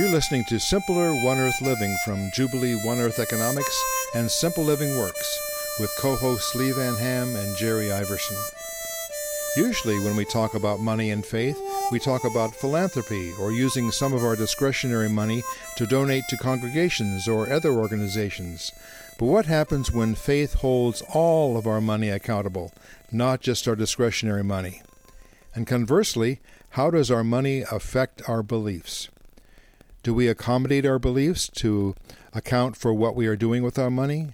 You're listening to Simpler One Earth Living from Jubilee One Earth Economics and Simple Living Works with co hosts Lee Van Ham and Jerry Iverson. Usually, when we talk about money and faith, we talk about philanthropy or using some of our discretionary money to donate to congregations or other organizations. But what happens when faith holds all of our money accountable, not just our discretionary money? And conversely, how does our money affect our beliefs? Do we accommodate our beliefs to account for what we are doing with our money?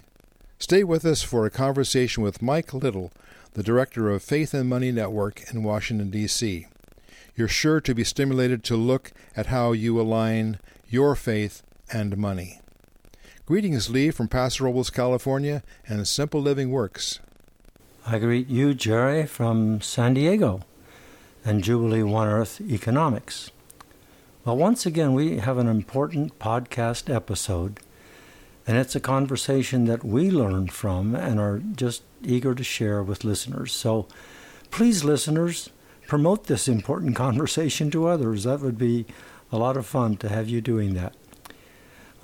Stay with us for a conversation with Mike Little, the director of Faith and Money Network in Washington, D.C. You're sure to be stimulated to look at how you align your faith and money. Greetings, Lee, from Paso Robles, California, and Simple Living Works. I greet you, Jerry, from San Diego and Jubilee One Earth Economics. Well, once again, we have an important podcast episode, and it's a conversation that we learned from and are just eager to share with listeners. So please, listeners, promote this important conversation to others. That would be a lot of fun to have you doing that.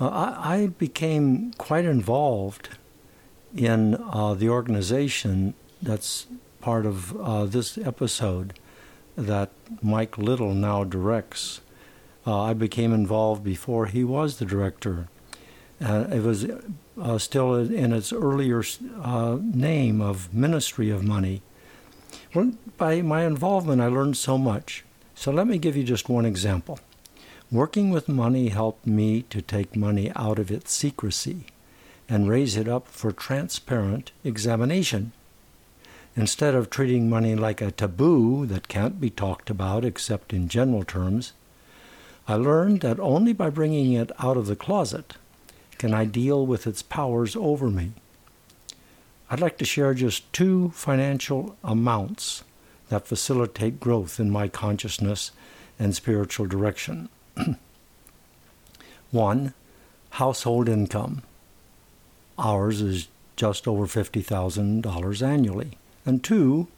Uh, I, I, became quite involved in uh, the organization that's part of uh, this episode that Mike Little now directs. Uh, I became involved before he was the director. Uh, it was uh, still in its earlier uh, name of Ministry of Money. Well, by my involvement, I learned so much. So let me give you just one example. Working with money helped me to take money out of its secrecy and raise it up for transparent examination. Instead of treating money like a taboo that can't be talked about except in general terms, I learned that only by bringing it out of the closet can I deal with its powers over me. I'd like to share just two financial amounts that facilitate growth in my consciousness and spiritual direction. One, household income. Ours is just over $50,000 annually. And two,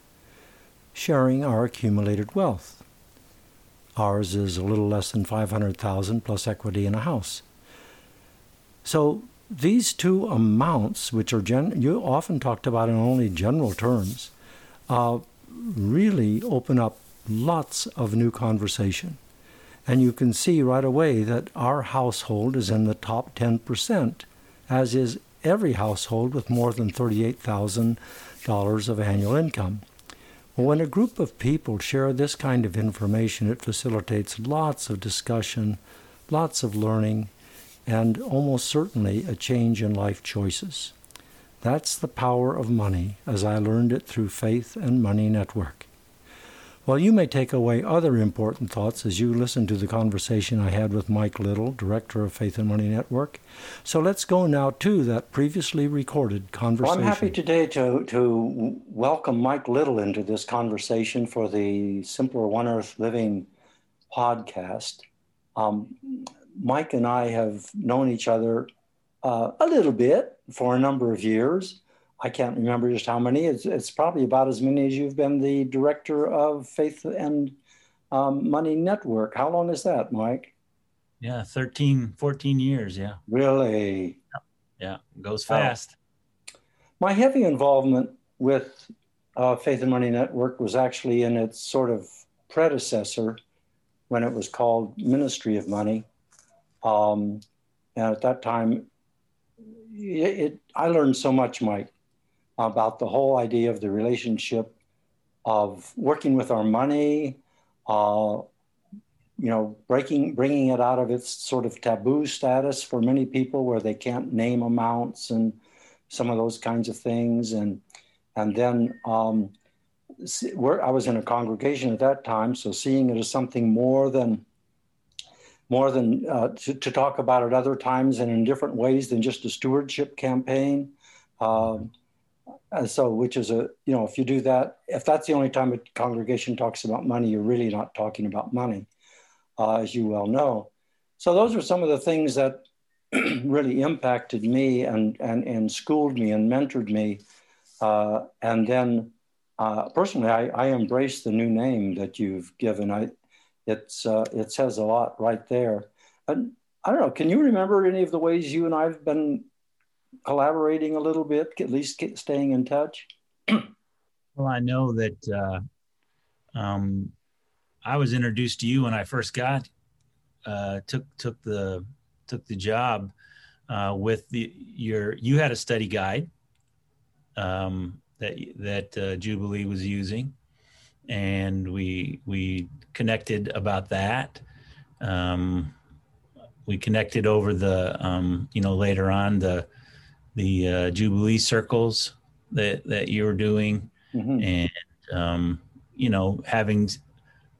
sharing our accumulated wealth. Ours is a little less than 500,000 plus equity in a house. So these two amounts, which are gen- you often talked about in only general terms, uh, really open up lots of new conversation. And you can see right away that our household is in the top 10%, as is every household with more than $38,000 of annual income. When a group of people share this kind of information, it facilitates lots of discussion, lots of learning, and almost certainly a change in life choices. That's the power of money as I learned it through Faith and Money Network. Well, you may take away other important thoughts as you listen to the conversation I had with Mike Little, director of Faith and Money Network. So let's go now to that previously recorded conversation. Well, I'm happy today to, to welcome Mike Little into this conversation for the Simpler One Earth Living podcast. Um, Mike and I have known each other uh, a little bit for a number of years. I can't remember just how many. It's, it's probably about as many as you've been the director of Faith and um, Money Network. How long is that, Mike? Yeah, 13, 14 years. Yeah. Really? Yeah, goes fast. Uh, my heavy involvement with uh, Faith and Money Network was actually in its sort of predecessor when it was called Ministry of Money. Um, and at that time, it, it, I learned so much, Mike about the whole idea of the relationship of working with our money, uh, you know, breaking, bringing it out of its sort of taboo status for many people where they can't name amounts and some of those kinds of things. And, and then um, I was in a congregation at that time, so seeing it as something more than more than uh, to, to, talk about at other times and in different ways than just a stewardship campaign. Um, and so, which is a, you know, if you do that, if that's the only time a congregation talks about money, you're really not talking about money, uh, as you well know. So, those are some of the things that really impacted me and, and, and schooled me and mentored me. Uh, and then, uh, personally, I, I embrace the new name that you've given. I, it's, uh, it says a lot right there. And I don't know. Can you remember any of the ways you and I've been collaborating a little bit, at least staying in touch? well, I know that uh, um, I was introduced to you when I first got uh, took took the took the job uh, with the your you had a study guide um, that that uh, Jubilee was using, and we we connected about that. Um, we connected over the um, you know later on the the uh, Jubilee circles that that you were doing, mm-hmm. and um, you know having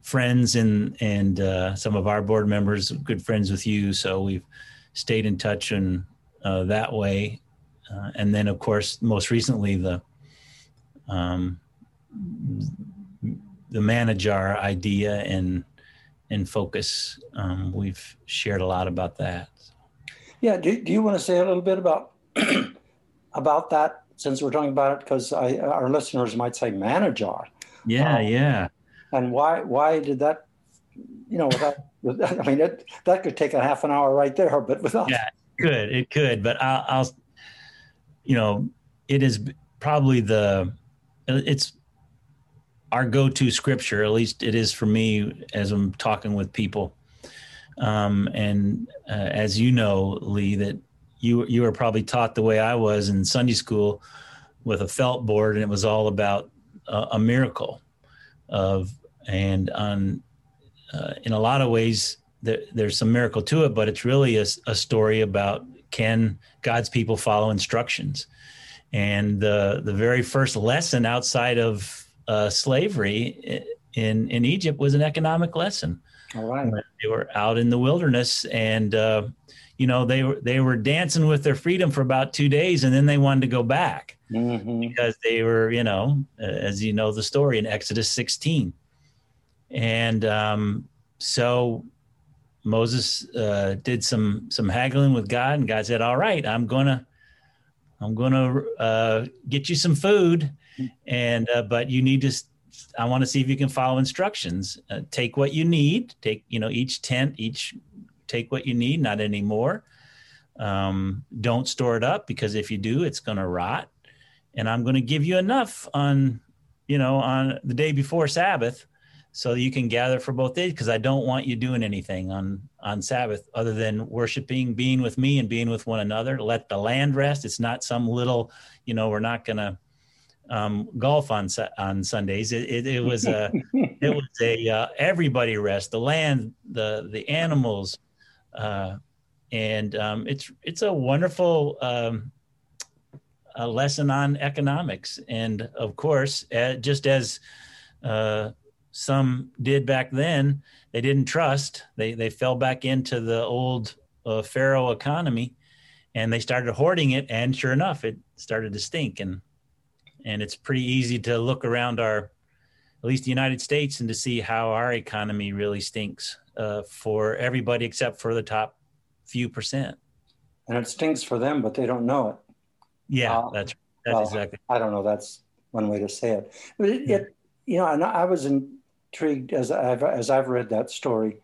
friends and and uh, some of our board members good friends with you, so we've stayed in touch and uh, that way. Uh, and then, of course, most recently the um, the manna jar idea and and focus. Um, we've shared a lot about that. Yeah. Do, do you want to say a little bit about about that since we're talking about it? Because our listeners might say manna jar. Yeah. Um, yeah. And why why did that? You know, without, I mean, it, that could take a half an hour right there, but without. Yeah, it could it could, but I'll, I'll you know, it is probably the it's our go-to scripture at least it is for me as i'm talking with people um, and uh, as you know lee that you you were probably taught the way i was in sunday school with a felt board and it was all about a miracle of and on uh, in a lot of ways there, there's some miracle to it but it's really a, a story about can god's people follow instructions and the the very first lesson outside of uh, slavery in in Egypt was an economic lesson. All right. They were out in the wilderness, and uh, you know they were they were dancing with their freedom for about two days, and then they wanted to go back mm-hmm. because they were, you know, as you know the story in Exodus 16, and um, so Moses uh, did some some haggling with God, and God said, "All right, I'm gonna." I'm going to uh, get you some food, and uh, but you need to. I want to see if you can follow instructions. Uh, take what you need. Take you know each tent, each take what you need, not any more. Um, don't store it up because if you do, it's going to rot. And I'm going to give you enough on, you know, on the day before Sabbath so you can gather for both days because I don't want you doing anything on on Sabbath other than worshiping, being with me, and being with one another. Let the land rest. It's not some little, you know, we're not going to um, golf on on Sundays. It, it, it was a it was a uh, everybody rest. The land, the the animals, uh, and um, it's it's a wonderful. Um, a lesson on economics, and of course, uh, just as uh, some did back then. They didn't trust. They they fell back into the old uh, Pharaoh economy, and they started hoarding it. And sure enough, it started to stink. And and it's pretty easy to look around our, at least the United States, and to see how our economy really stinks uh, for everybody except for the top few percent. And it stinks for them, but they don't know it. Yeah, uh, that's that's well, exactly. I don't know. That's one way to say it. But it, yeah. it you know, and I was intrigued as I've as I've read that story.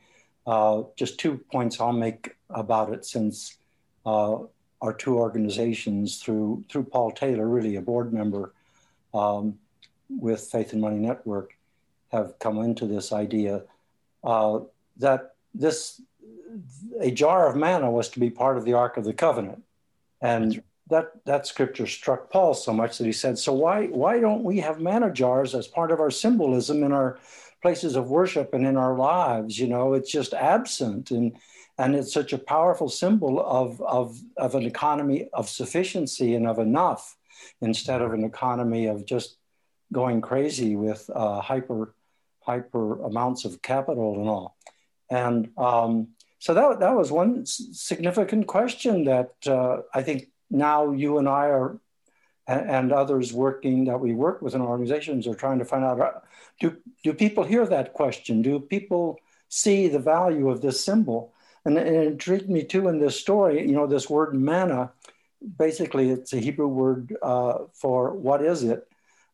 Uh, just two points I'll make about it, since uh, our two organizations, through through Paul Taylor, really a board member um, with Faith and Money Network, have come into this idea uh, that this a jar of manna was to be part of the Ark of the Covenant, and that that scripture struck Paul so much that he said, "So why why don't we have manna jars as part of our symbolism in our places of worship and in our lives. You know, it's just absent, and and it's such a powerful symbol of of of an economy of sufficiency and of enough, instead of an economy of just going crazy with uh, hyper hyper amounts of capital and all. And um, so that that was one significant question that uh, I think now you and I are and, others working that we work with in organizations are trying to find out uh, do, do people hear that question? Do people see the value of this symbol? And, and it intrigued me too in this story, you know, this word manna, basically it's a Hebrew word uh, for what is it?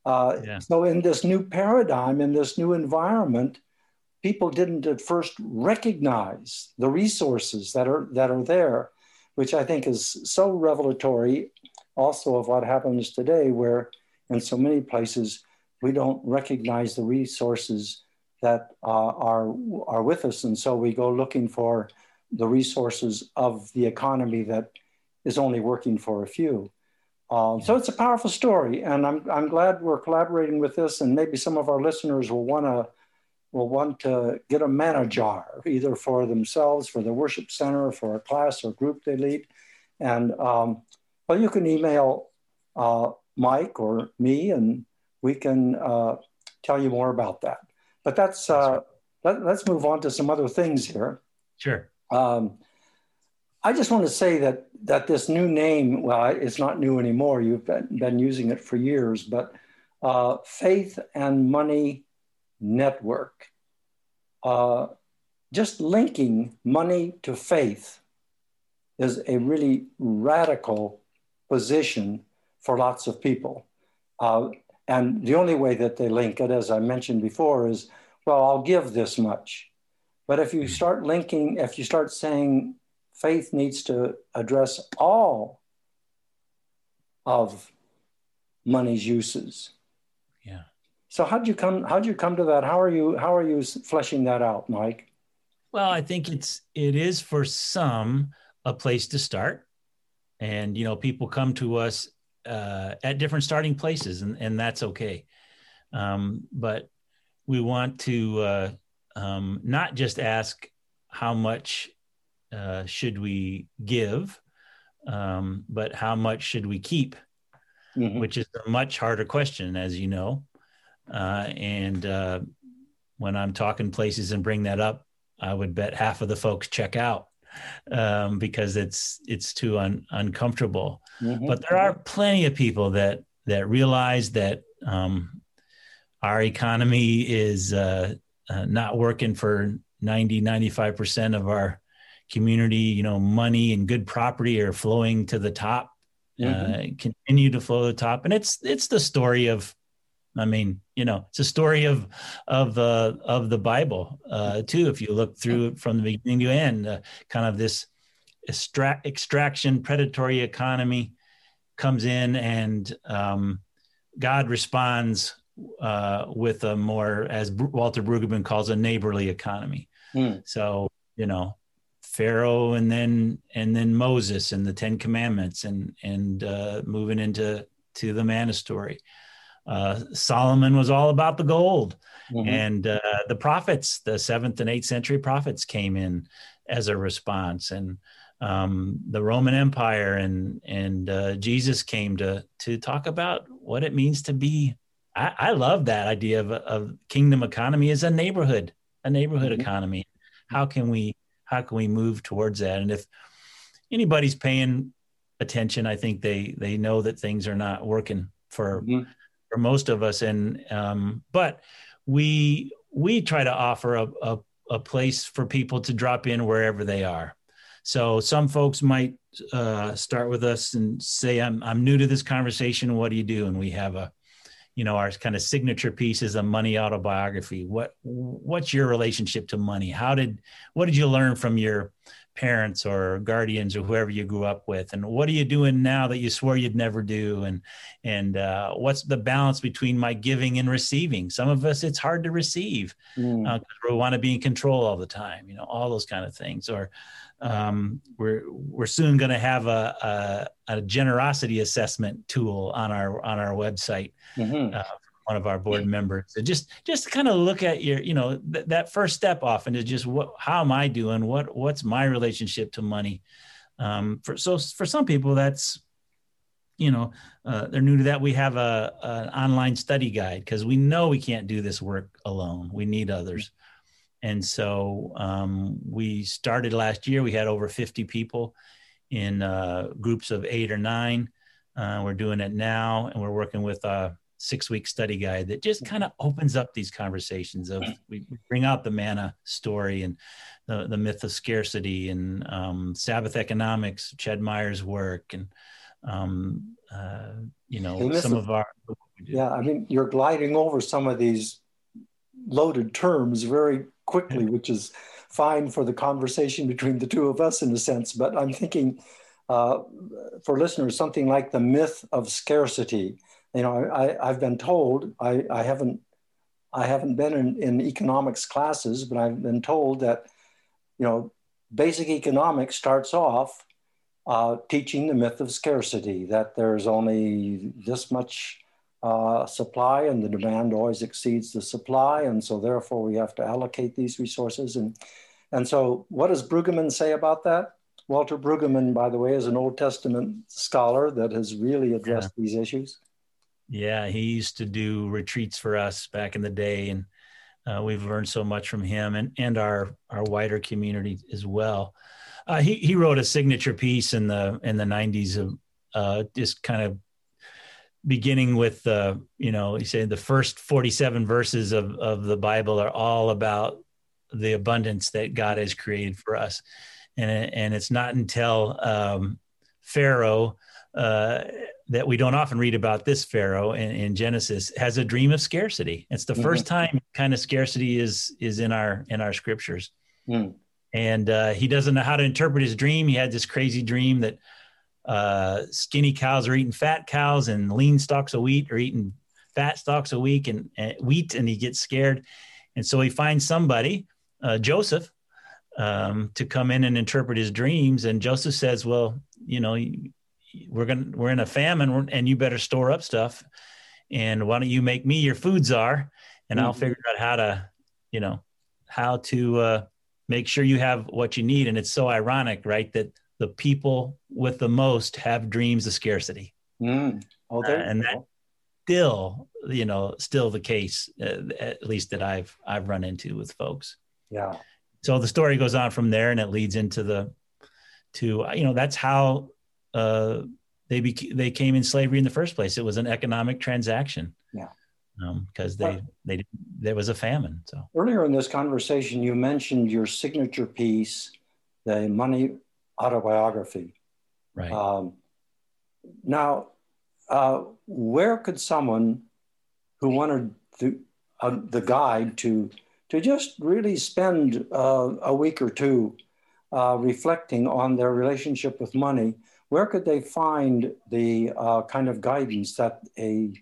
Uh, yeah. So in this new paradigm, in this new environment, people didn't at first recognize the resources that are that are there, which I think is so revelatory also of what happens today, where in so many places we don't recognize the resources that uh, are are with us, and so we go looking for the resources of the economy that is only working for a few. Um, so it's a powerful story, and I'm I'm glad we're collaborating with this, and maybe some of our listeners will want to will want to get a manna jar either for themselves, for the worship center, for a class or group they lead, and um, well, you can email uh, Mike or me, and we can uh, tell you more about that. But that's, uh, let, us move on to some other things here. Sure. Um, I just want to say that that this new name, well, it's not new anymore. You've been, been using it for years, but uh, Faith and Money Network, uh, just linking money to faith is a really radical position for lots of people. Uh, and the only way that they link it, as I mentioned before, is well, I'll give this much. But if you hmm. start linking, if you start saying faith needs to address all of money's uses. Yeah. So how'd you come how'd you come to that? How are you how are you fleshing that out, Mike? Well, I think it's it is for some a place to start. And you know, people come to us uh, at different starting places, and, and that's okay. Um, but we want to uh, um, not just ask how much uh, should we give, um, but how much should we keep, mm-hmm. which is a much harder question, as you know. Uh, and uh, when I'm talking places and bring that up, I would bet half of the folks check out um, because it's it's too un, uncomfortable. Mm-hmm. But there are plenty of people that that realize that um, our economy is uh, uh, not working for 90, 95% of our community. You know, money and good property are flowing to the top, uh, mm-hmm. uh, continue to flow to the top. And it's, it's the story of, I mean, you know, it's a story of, of, uh, of the Bible uh, too. If you look through it from the beginning to end, uh, kind of this extra- extraction predatory economy comes in and um, God responds uh, with a more, as Walter Brueggemann calls, a neighborly economy. Mm. So you know, Pharaoh, and then and then Moses and the Ten Commandments, and and uh, moving into to the manna story. Uh, Solomon was all about the gold, mm-hmm. and uh, the prophets, the seventh and eighth century prophets, came in as a response, and um, the Roman Empire and and uh, Jesus came to to talk about what it means to be I, I love that idea of, of kingdom economy as a neighborhood, a neighborhood mm-hmm. economy. How can we how can we move towards that? And if anybody's paying attention, I think they they know that things are not working for mm-hmm. for most of us. And um, but we we try to offer a, a a place for people to drop in wherever they are. So some folks might uh, start with us and say, "I'm I'm new to this conversation. What do you do?" And we have a you know our kind of signature piece is a money autobiography. What what's your relationship to money? How did what did you learn from your parents or guardians or whoever you grew up with? And what are you doing now that you swore you'd never do? And and uh, what's the balance between my giving and receiving? Some of us it's hard to receive mm. uh, we want to be in control all the time you know all those kind of things. Or um, we're we're soon going to have a, a, a, generosity assessment tool on our on our website. Mm-hmm. Uh, one of our board members. So just just kind of look at your you know th- that first step often is just what how am I doing? What what's my relationship to money? Um, for so for some people that's you know uh, they're new to that we have a an online study guide because we know we can't do this work alone we need others and so um, we started last year. We had over 50 people in uh, groups of eight or nine. Uh, we're doing it now, and we're working with a six-week study guide that just kind of opens up these conversations. Of we bring out the manna story and the, the myth of scarcity and um, Sabbath economics, Ched Myers' work, and um, uh, you know some of our. Yeah, I mean, you're gliding over some of these loaded terms very quickly, which is fine for the conversation between the two of us in a sense. But I'm thinking uh, for listeners, something like the myth of scarcity. You know, I, have been told I, I, haven't I haven't been in, in economics classes, but I've been told that you know basic economics starts off uh, teaching the myth of scarcity that there's only this much uh, supply and the demand always exceeds the supply, and so therefore we have to allocate these resources. And and so, what does Brueggemann say about that? Walter Brueggemann, by the way, is an Old Testament scholar that has really addressed yeah. these issues. Yeah, he used to do retreats for us back in the day, and uh, we've learned so much from him and and our our wider community as well. Uh, he he wrote a signature piece in the in the '90s of uh, just kind of beginning with the you know he said the first 47 verses of of the Bible are all about the abundance that God has created for us, and and it's not until um, Pharaoh. Uh, that we don't often read about this Pharaoh in, in Genesis has a dream of scarcity. It's the mm-hmm. first time kind of scarcity is is in our in our scriptures. Mm and uh, he doesn't know how to interpret his dream. He had this crazy dream that uh, skinny cows are eating fat cows and lean stalks of wheat are eating fat stalks of wheat and, and wheat, and he gets scared, and so he finds somebody, uh, Joseph, um, to come in and interpret his dreams. And Joseph says, "Well, you know, we're gonna we're in a famine, and you better store up stuff, and why don't you make me your food czar, and mm-hmm. I'll figure out how to, you know, how to." Uh, make sure you have what you need. And it's so ironic, right, that the people with the most have dreams of scarcity. Mm. Oh, uh, and that still, you know, still the case, uh, at least that I've I've run into with folks. Yeah. So the story goes on from there, and it leads into the to you know that's how uh, they bec- they came in slavery in the first place. It was an economic transaction. Yeah because um, they they there was a famine. So earlier in this conversation, you mentioned your signature piece, the money autobiography. Right. Um, now, uh, where could someone who wanted to, uh, the guide to to just really spend uh, a week or two uh, reflecting on their relationship with money, where could they find the uh, kind of guidance that a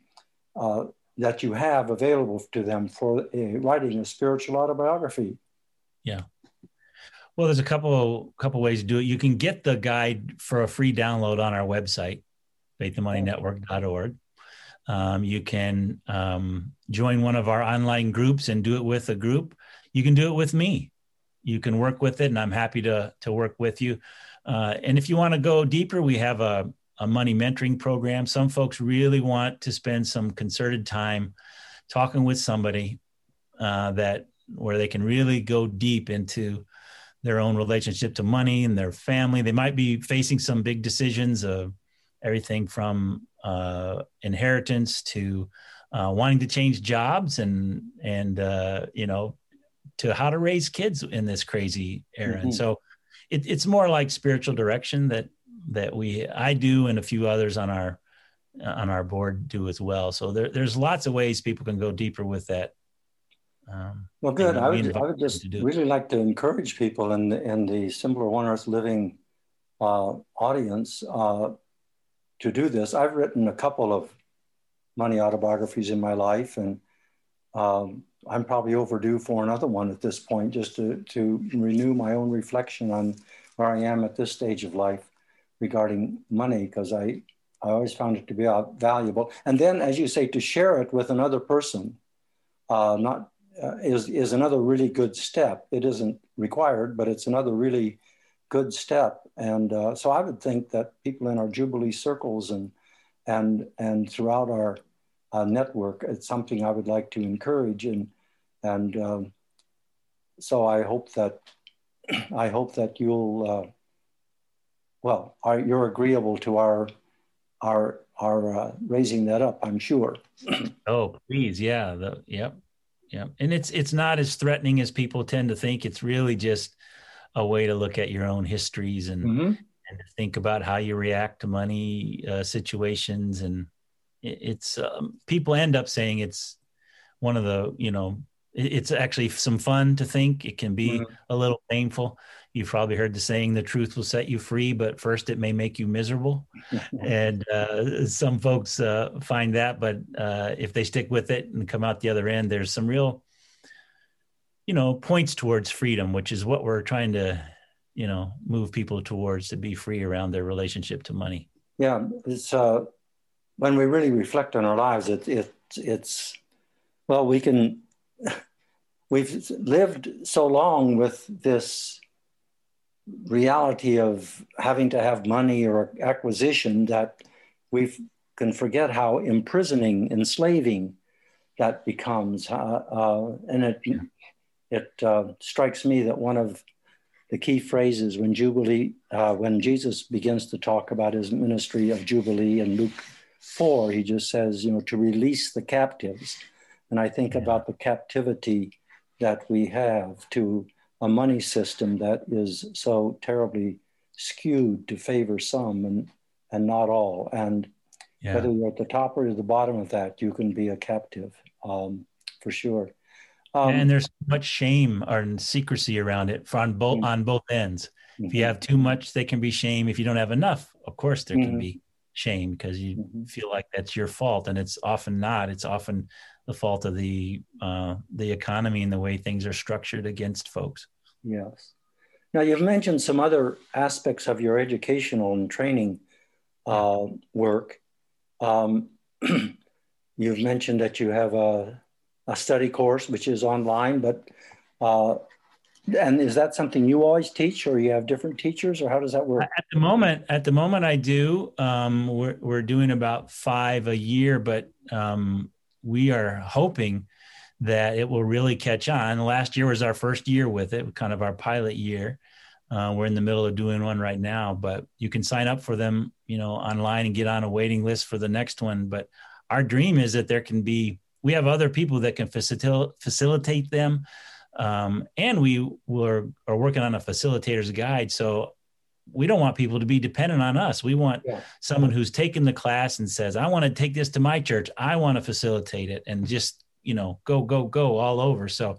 uh, that you have available to them for a, writing a spiritual autobiography. Yeah. Well, there's a couple couple ways to do it. You can get the guide for a free download on our website, faithandmoneynetwork.org. Um, you can um, join one of our online groups and do it with a group. You can do it with me. You can work with it, and I'm happy to to work with you. Uh, and if you want to go deeper, we have a a money mentoring program. Some folks really want to spend some concerted time talking with somebody uh, that where they can really go deep into their own relationship to money and their family. They might be facing some big decisions of everything from uh, inheritance to uh, wanting to change jobs and and uh, you know to how to raise kids in this crazy era. Mm-hmm. And so it, it's more like spiritual direction that that we I do and a few others on our on our board do as well. So there, there's lots of ways people can go deeper with that. Um, well, good. I would, I would just really like to encourage people in the, in the Simpler One Earth Living uh, audience uh, to do this. I've written a couple of money autobiographies in my life, and um, I'm probably overdue for another one at this point, just to, to renew my own reflection on where I am at this stage of life regarding money because I, I always found it to be valuable. And then, as you say, to share it with another person, uh, not uh, is is another really good step. It isn't required, but it's another really good step. And uh, so I would think that people in our Jubilee circles and and and throughout our uh, network, it's something I would like to encourage. And and um, so I hope that I hope that you'll uh, well, are, you're agreeable to our our our uh, raising that up, I'm sure. oh, please, yeah, the, yep, yep. And it's it's not as threatening as people tend to think. It's really just a way to look at your own histories and mm-hmm. and think about how you react to money uh, situations. And it, it's um, people end up saying it's one of the you know it's actually some fun to think. It can be mm-hmm. a little painful. You've probably heard the saying, "The truth will set you free," but first it may make you miserable. and uh, some folks uh, find that, but uh, if they stick with it and come out the other end, there's some real, you know, points towards freedom, which is what we're trying to, you know, move people towards to be free around their relationship to money. Yeah, it's uh, when we really reflect on our lives, it, it it's well, we can we've lived so long with this reality of having to have money or acquisition that we can forget how imprisoning, enslaving that becomes. Uh, uh, and it, yeah. it uh, strikes me that one of the key phrases when Jubilee, uh, when Jesus begins to talk about his ministry of Jubilee in Luke 4, he just says, you know, to release the captives. And I think yeah. about the captivity that we have to a money system that is so terribly skewed to favor some and and not all. And yeah. whether you're at the top or the bottom of that, you can be a captive um, for sure. Um, and there's much shame or secrecy around it on both mm-hmm. on both ends. Mm-hmm. If you mm-hmm. have too much, they can be shame. If you don't have enough, of course there mm-hmm. can be shame because you mm-hmm. feel like that's your fault, and it's often not. It's often the fault of the uh, the economy and the way things are structured against folks. Yes. Now you've mentioned some other aspects of your educational and training uh, work. Um, you've mentioned that you have a, a, study course which is online, but uh, and is that something you always teach, or you have different teachers, or how does that work? At the moment, at the moment, I do. Um, we're we're doing about five a year, but um, we are hoping that it will really catch on. Last year was our first year with it, kind of our pilot year. Uh, we're in the middle of doing one right now, but you can sign up for them, you know, online and get on a waiting list for the next one. But our dream is that there can be, we have other people that can facilitate facilitate them, um, and we were are working on a facilitator's guide. So we don't want people to be dependent on us. We want yeah. someone who's taken the class and says, I want to take this to my church. I want to facilitate it and just, you know, go, go, go all over. So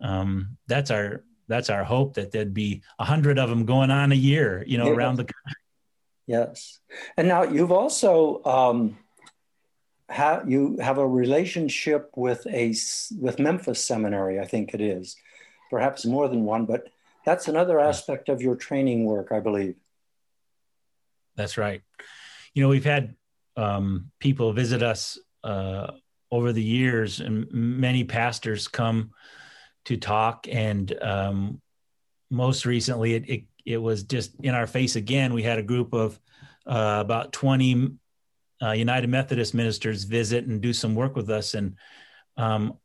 um, that's our, that's our hope that there'd be a hundred of them going on a year, you know, yeah. around the country. Yes. And now you've also, um, have, you have a relationship with a, with Memphis seminary, I think it is perhaps more than one, but that's another aspect of your training work, I believe. That's right. You know, we've had um, people visit us uh, over the years, and many pastors come to talk. And um, most recently, it, it, it was just in our face again. We had a group of uh, about twenty uh, United Methodist ministers visit and do some work with us, and um,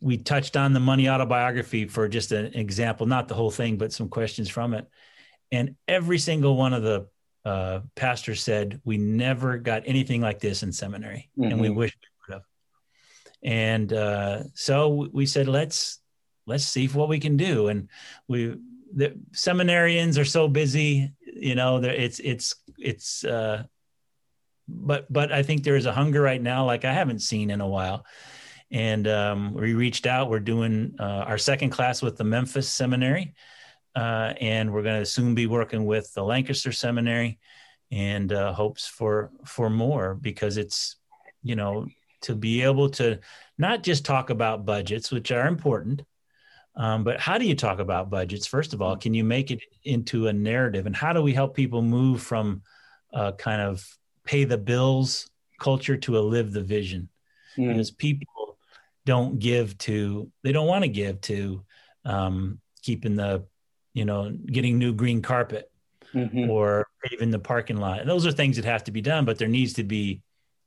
we touched on the money autobiography for just an example, not the whole thing, but some questions from it. And every single one of the uh, pastors said, We never got anything like this in seminary, mm-hmm. and we mm-hmm. wish we would have. And uh, so we said, Let's let's see what we can do. And we the seminarians are so busy, you know, it's it's it's uh, but but I think there is a hunger right now like I haven't seen in a while and um, we reached out. We're doing uh, our second class with the Memphis Seminary, uh, and we're going to soon be working with the Lancaster Seminary, and uh, hopes for for more because it's you know to be able to not just talk about budgets, which are important, um, but how do you talk about budgets? First of all, can you make it into a narrative, and how do we help people move from kind of pay the bills culture to a live the vision? Mm. Because people don't give to they don't want to give to um, keeping the you know getting new green carpet mm-hmm. or paving the parking lot those are things that have to be done but there needs to be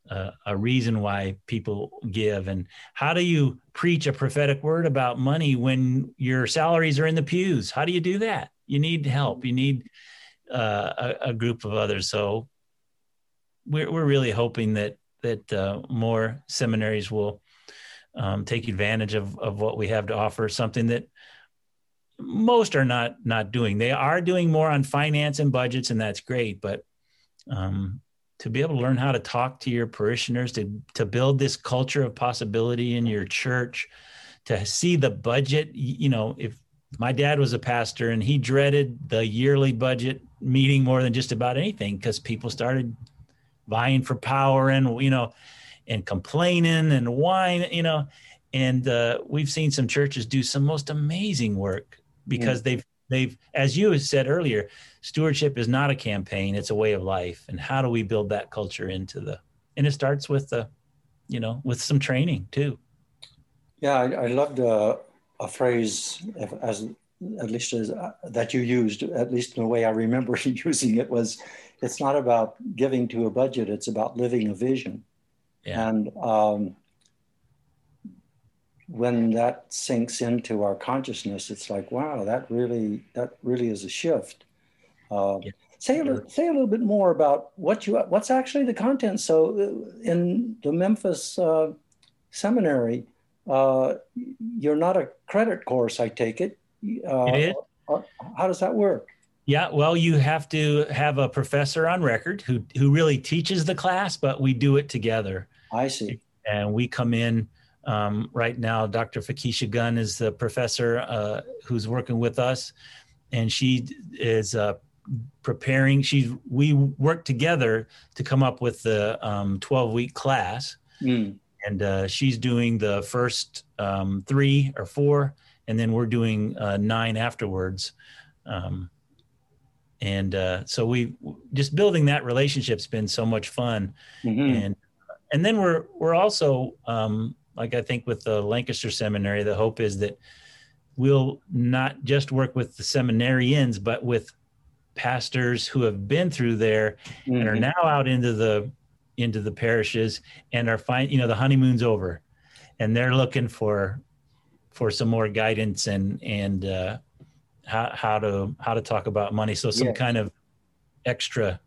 a, a reason why people give and how do you preach a prophetic word about money when your salaries are in the pews how do you do that you need help you need uh, a, a, group of others so we're, we're really hoping that that uh, more seminaries will um, take advantage of, of what we have to offer, something that most are not not doing. They are doing more on finance and budgets, and that's great. But um, to be able to learn how to talk to your parishioners, to to build this culture of possibility in your church, to see the budget, you know, if my dad was a pastor and he dreaded the yearly budget meeting more than just about anything because people started vying for power and you know and complaining and whine you know and uh, we've seen some churches do some most amazing work because yeah. they've they've as you said earlier stewardship is not a campaign it's a way of life and how do we build that culture into the and it starts with the you know with some training too yeah i, I loved uh, a phrase as at least as, uh, that you used at least in the way i remember using it was it's not about giving to a budget it's about living a vision yeah. and um, when that sinks into our consciousness, it's like, wow, that really that really is a shift. Uh, yeah. Say a, say a little bit more about what you what's actually the content. So uh, in the Memphis uh, seminary, uh, you're not a credit course, I take it. Uh. Uh, how does that work? Yeah, well, you have to have a professor on record who who really teaches the class, but we do it together. I see. And we come in um, right now, Dr. Fakisha Gunn is the professor uh, who's working with us, and she is uh, preparing. She we work together to come up with the 12 um, week class, mm. and uh, she's doing the first um, three or four, and then we're doing uh, nine afterwards. Um, and uh, so we just building that relationship's been so much fun, mm-hmm. and and then we're we're also um, like I think with the Lancaster Seminary, the hope is that we'll not just work with the seminarians, but with pastors who have been through there mm-hmm. and are mm-hmm. now out into the into the parishes and are fine. You know, the honeymoon's over, and they're looking for for some more guidance and and uh, how how to how to talk about money. So some yeah. kind of extra.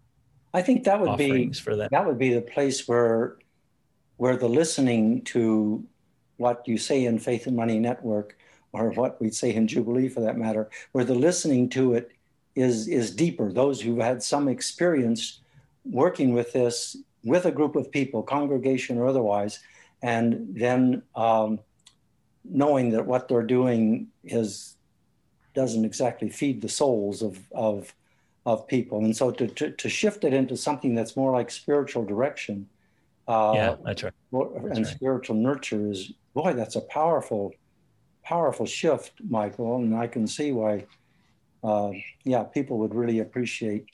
I think that would be for that. That would be the place where where the listening to what you say in Faith and Money Network, or what we say in Jubilee for that matter, where the listening to it is, is deeper. Those who've had some experience working with this with a group of people, congregation or otherwise, and then um, knowing that what they're doing is doesn't exactly feed the souls of, of, of people. And so to, to, to shift it into something that's more like spiritual direction uh, yeah, that's right. and right. spiritual nurture is boy, that's a powerful, powerful shift, Michael. And I can see why, uh, yeah, people would really appreciate,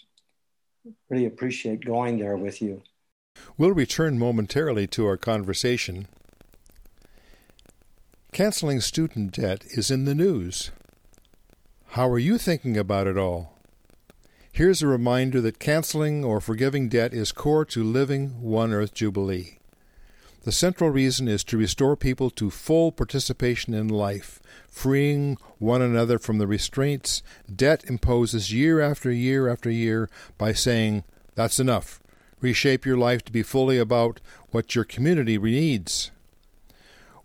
really appreciate going there with you. We'll return momentarily to our conversation. Canceling student debt is in the news. How are you thinking about it all? Here's a reminder that canceling or forgiving debt is core to living One Earth Jubilee. The central reason is to restore people to full participation in life, freeing one another from the restraints debt imposes year after year after year by saying, That's enough. Reshape your life to be fully about what your community needs.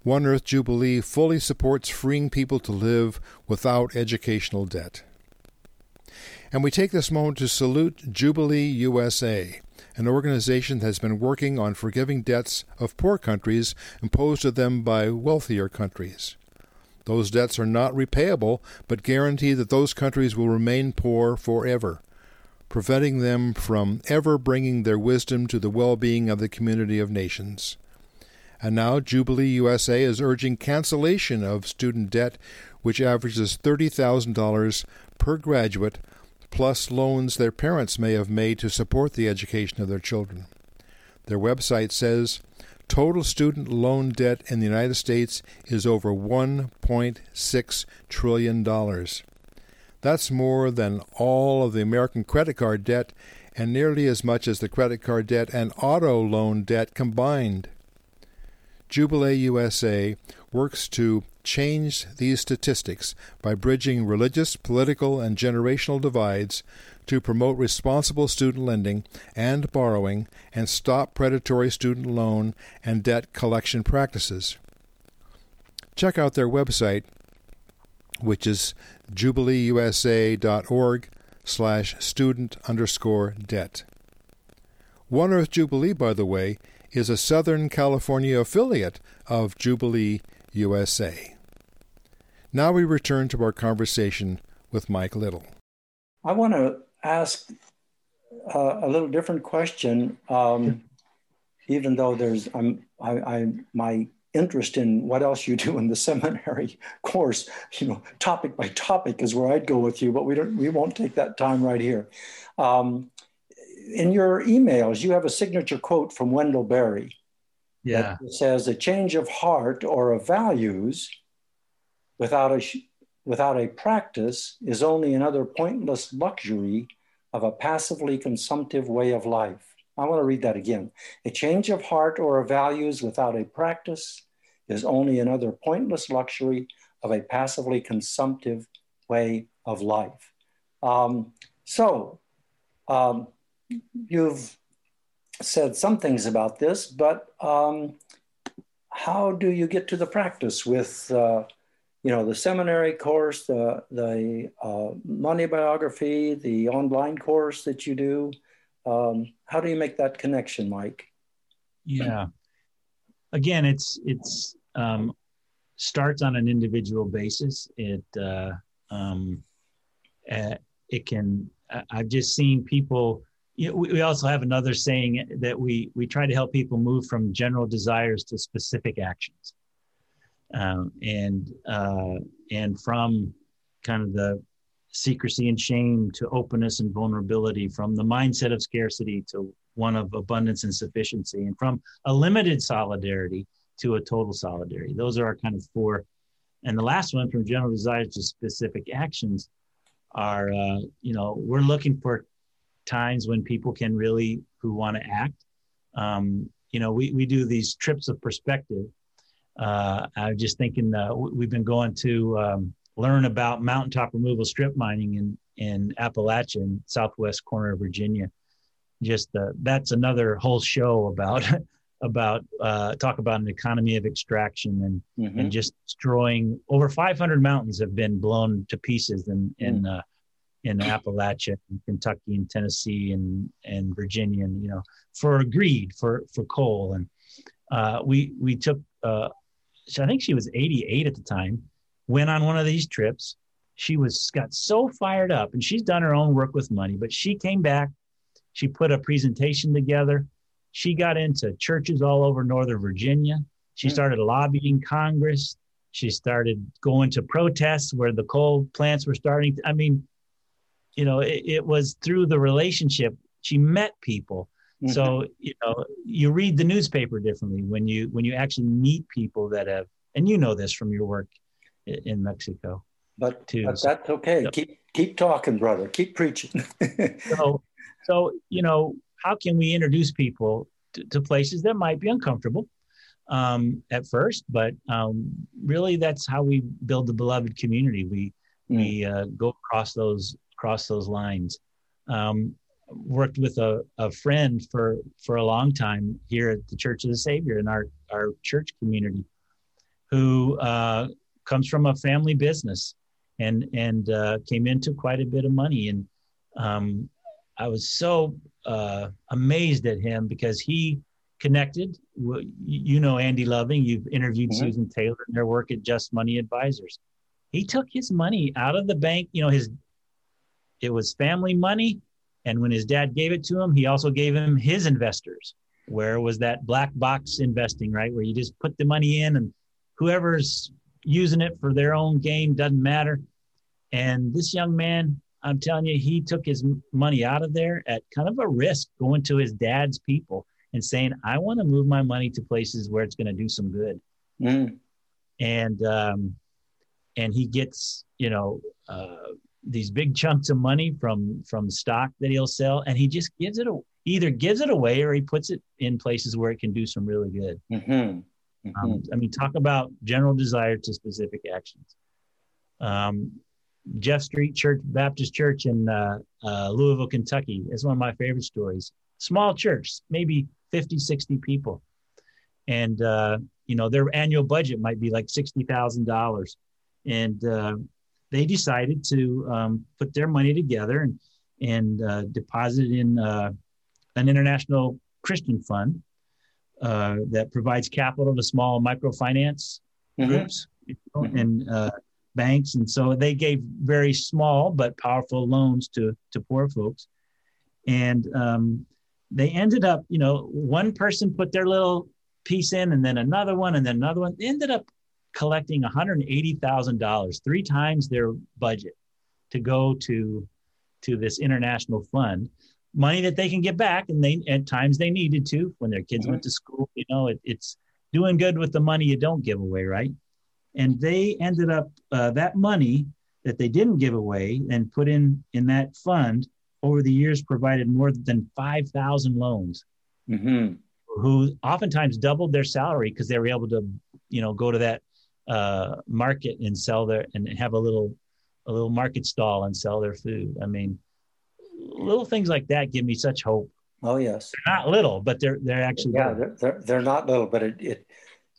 One Earth Jubilee fully supports freeing people to live without educational debt. And we take this moment to salute Jubilee USA, an organization that has been working on forgiving debts of poor countries imposed to them by wealthier countries. Those debts are not repayable, but guarantee that those countries will remain poor forever, preventing them from ever bringing their wisdom to the well being of the community of nations. And now Jubilee USA is urging cancellation of student debt, which averages $30,000 per graduate plus loans their parents may have made to support the education of their children. Their website says total student loan debt in the United States is over $1.6 trillion. That's more than all of the American credit card debt and nearly as much as the credit card debt and auto loan debt combined. Jubilee USA works to change these statistics by bridging religious, political, and generational divides to promote responsible student lending and borrowing and stop predatory student loan and debt collection practices. Check out their website, which is jubileeusa.org slash student underscore debt. One Earth Jubilee, by the way, is a Southern California affiliate of Jubilee USA. Now we return to our conversation with Mike Little. I want to ask uh, a little different question, um, even though there's I'm, I, I my interest in what else you do in the seminary course, you know, topic by topic is where I'd go with you, but we don't we won't take that time right here. Um, in your emails, you have a signature quote from Wendell Berry. Yeah. That says a change of heart or of values without a without a practice is only another pointless luxury of a passively consumptive way of life. I want to read that again. A change of heart or of values without a practice is only another pointless luxury of a passively consumptive way of life. Um, so, um, you've said some things about this, but um, how do you get to the practice with, uh, you know, the seminary course, the the uh, money biography, the online course that you do? Um, how do you make that connection, Mike? Yeah. Again, it's it's um, starts on an individual basis. It uh, um, uh, it can. I've just seen people you know, we, we also have another saying that we we try to help people move from general desires to specific actions, um, and uh, and from kind of the secrecy and shame to openness and vulnerability, from the mindset of scarcity to one of abundance and sufficiency, and from a limited solidarity to a total solidarity. Those are our kind of four. And the last one, from general desires to specific actions, are uh, you know we're looking for times when people can really who want to act. Um, you know, we, we do these trips of perspective. Uh, I'm just thinking uh, we've been going to um, learn about mountaintop removal strip mining in, in Appalachian, southwest corner of Virginia. Just uh, that's another whole show about about uh, talk about an economy of extraction and mm-hmm. and just destroying over 500 mountains have been blown to pieces in in mm. uh, in Appalachia, and Kentucky, and Tennessee, and and Virginia, and you know, for greed, for for coal, and uh, we we took. Uh, I think she was 88 at the time. Went on one of these trips. She was got so fired up, and she's done her own work with money. But she came back. She put a presentation together. She got into churches all over Northern Virginia. She hmm. started lobbying Congress. She started going to protests where the coal plants were starting. To, I mean, you know it, it was through the relationship she met people mm-hmm. so you know you read the newspaper differently when you when you actually meet people that have and you know this from your work in mexico but, too. but that's okay so, keep keep talking brother keep preaching so so you know how can we introduce people to, to places that might be uncomfortable um, at first but um, really that's how we build the beloved community we mm. we uh, go across those cross those lines. Um, worked with a, a friend for for a long time here at the Church of the Savior in our our church community, who uh, comes from a family business and and uh, came into quite a bit of money and um, I was so uh, amazed at him because he connected. You know Andy Loving. You've interviewed mm-hmm. Susan Taylor and their work at Just Money Advisors. He took his money out of the bank. You know his it was family money. And when his dad gave it to him, he also gave him his investors. Where was that black box investing, right? Where you just put the money in and whoever's using it for their own gain doesn't matter. And this young man, I'm telling you, he took his money out of there at kind of a risk going to his dad's people and saying, I want to move my money to places where it's going to do some good. Mm. And, um, and he gets, you know, uh, these big chunks of money from from stock that he'll sell, and he just gives it a, either gives it away or he puts it in places where it can do some really good. Mm-hmm. Mm-hmm. Um, I mean, talk about general desire to specific actions. Um, Jeff Street Church Baptist Church in uh, uh, Louisville, Kentucky is one of my favorite stories. Small church, maybe 50, 60 people. And, uh, you know, their annual budget might be like $60,000. And uh, they decided to um, put their money together and and uh, deposit in uh, an international Christian fund uh, that provides capital to small microfinance mm-hmm. groups, you know, mm-hmm. and uh, banks, and so they gave very small but powerful loans to to poor folks, and um, they ended up, you know, one person put their little piece in, and then another one, and then another one. They ended up collecting one hundred eighty thousand dollars, three times their budget, to go to to this international fund money that they can get back and they at times they needed to when their kids mm-hmm. went to school you know it, it's doing good with the money you don't give away right and they ended up uh, that money that they didn't give away and put in in that fund over the years provided more than 5000 loans mm-hmm. who oftentimes doubled their salary because they were able to you know go to that uh, market and sell their and have a little a little market stall and sell their food i mean little things like that give me such hope. Oh yes, they're not little, but they're they're actually yeah they're, they're, they're not little, but it it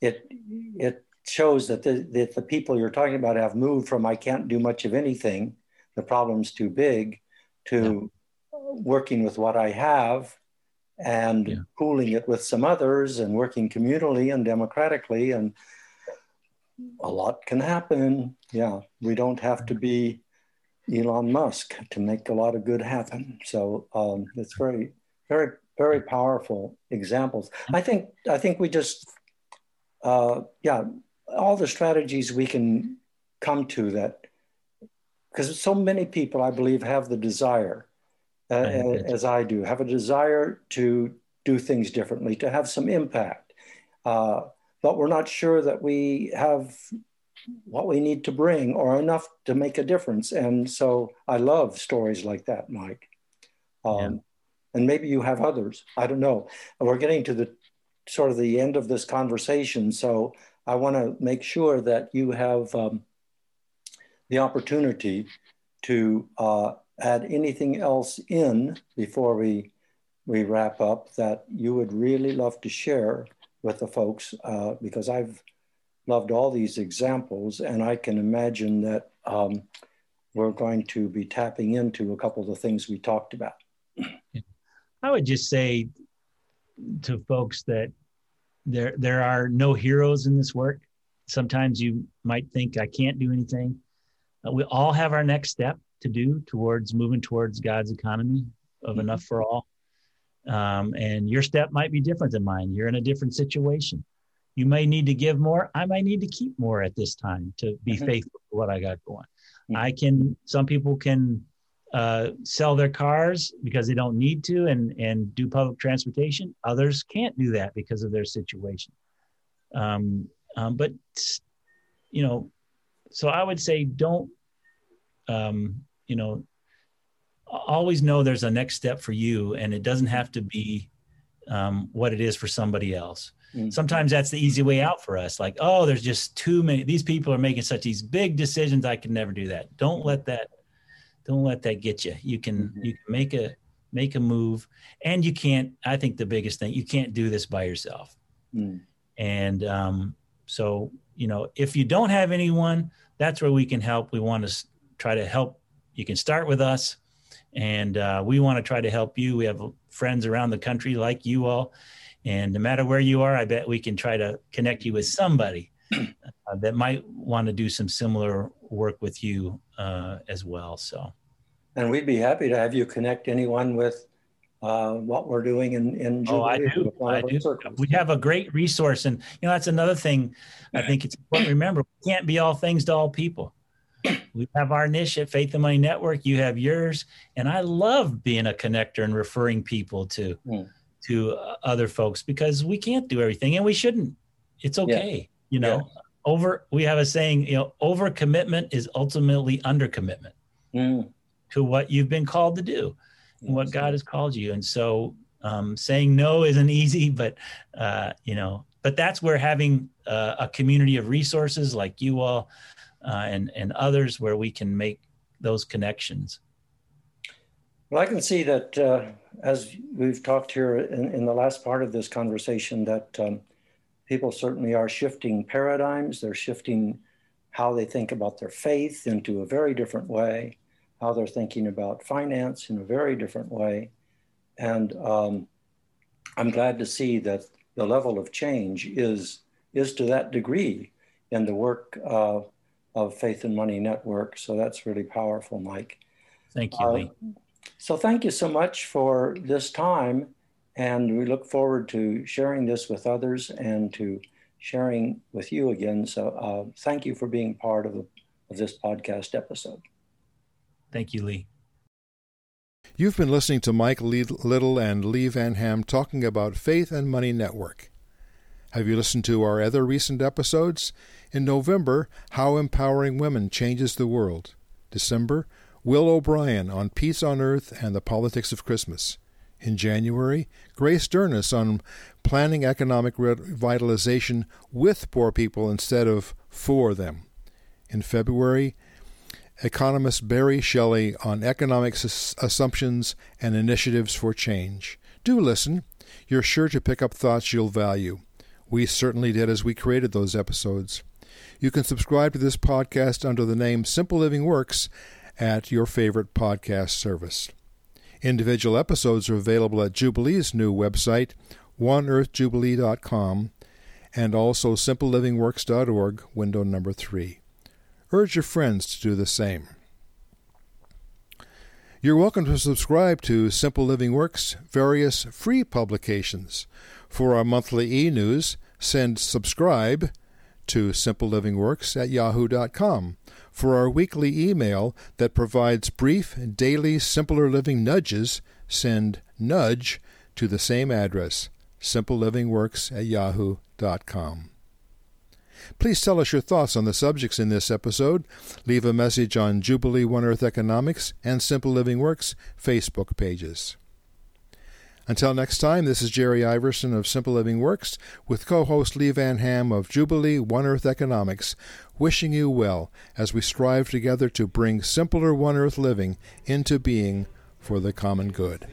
it it shows that the that the people you're talking about have moved from I can't do much of anything, the problem's too big, to yeah. working with what I have and yeah. pooling it with some others and working communally and democratically and a lot can happen. Yeah, we don't have to be Elon Musk to make a lot of good happen. So um, it's very, very, very powerful examples. I think I think we just, uh, yeah, all the strategies we can come to that, because so many people I believe have the desire, uh, as I do, have a desire to do things differently, to have some impact. Uh, but we're not sure that we have what we need to bring or enough to make a difference. And so I love stories like that, Mike. Um, yeah. And maybe you have others. I don't know. We're getting to the sort of the end of this conversation. So I want to make sure that you have um, the opportunity to uh, add anything else in before we we wrap up that you would really love to share with the folks uh, because I've loved all these examples, and I can imagine that um, we're going to be tapping into a couple of the things we talked about. I would just say to folks that there there are no heroes in this work. Sometimes you might think I can't do anything. Uh, we all have our next step to do towards moving towards God's economy of mm-hmm. enough for all. Um, and your step might be different than mine. You're in a different situation you may need to give more i might need to keep more at this time to be mm-hmm. faithful to what i got going mm-hmm. i can some people can uh, sell their cars because they don't need to and and do public transportation others can't do that because of their situation um, um, but you know so i would say don't um, you know always know there's a next step for you and it doesn't have to be um, what it is for somebody else Mm-hmm. Sometimes that's the easy way out for us. Like, oh, there's just too many. These people are making such these big decisions. I can never do that. Don't let that. Don't let that get you. You can mm-hmm. you can make a make a move, and you can't. I think the biggest thing you can't do this by yourself. Mm. And um, so you know, if you don't have anyone, that's where we can help. We want to try to help. You can start with us, and uh, we want to try to help you. We have friends around the country like you all and no matter where you are, I bet we can try to connect you with somebody uh, that might want to do some similar work with you uh, as well. So, and we'd be happy to have you connect anyone with uh, what we're doing in in Jubilee. Oh, I do. I do. We have a great resource, and you know that's another thing. I think it's important to remember: we can't be all things to all people. We have our niche at Faith and Money Network. You have yours, and I love being a connector and referring people to. Mm to uh, other folks because we can't do everything and we shouldn't. It's okay. Yeah. You know, yeah. over, we have a saying, you know, over commitment is ultimately under commitment mm. to what you've been called to do and what God has called you. And so um, saying no isn't easy, but, uh, you know, but that's where having uh, a community of resources like you all uh, and, and others where we can make those connections. Well, I can see that uh, as we've talked here in, in, the last part of this conversation, that um, people certainly are shifting paradigms. They're shifting how they think about their faith into a very different way, how they're thinking about finance in a very different way. And um, I'm glad to see that the level of change is, is to that degree in the work uh, of Faith and Money Network. So that's really powerful, Mike. Thank you, Lee. Uh, so thank you so much for this time. And we look forward to sharing this with others and to sharing with you again. So uh, thank you for being part of, of this podcast episode. Thank you, Lee. You've been listening to Mike Little and Lee Van Ham talking about Faith and Money Network. Have you listened to our other recent episodes? In November, How Empowering Women Changes the World. December, Will O'Brien on Peace on Earth and the Politics of Christmas. In January, Grace Dyrness on planning economic revitalization with poor people instead of for them. In February, economist Barry Shelley on economic assumptions and initiatives for change. Do listen. You're sure to pick up thoughts you'll value. We certainly did as we created those episodes. You can subscribe to this podcast under the name Simple Living Works at your favorite podcast service. Individual episodes are available at Jubilee's new website, oneearthjubilee.com, and also simplelivingworks.org, window number 3. Urge your friends to do the same. You're welcome to subscribe to Simple Living Works' various free publications. For our monthly e news, send subscribe to Simple Living Works at yahoo.com. For our weekly email that provides brief, daily, simpler living nudges, send nudge to the same address, simplelivingworks at yahoo.com. Please tell us your thoughts on the subjects in this episode. Leave a message on Jubilee One Earth Economics and Simple Living Works Facebook pages. Until next time, this is Jerry Iverson of Simple Living Works with co host Lee Van Ham of Jubilee One Earth Economics, wishing you well as we strive together to bring simpler One Earth living into being for the common good.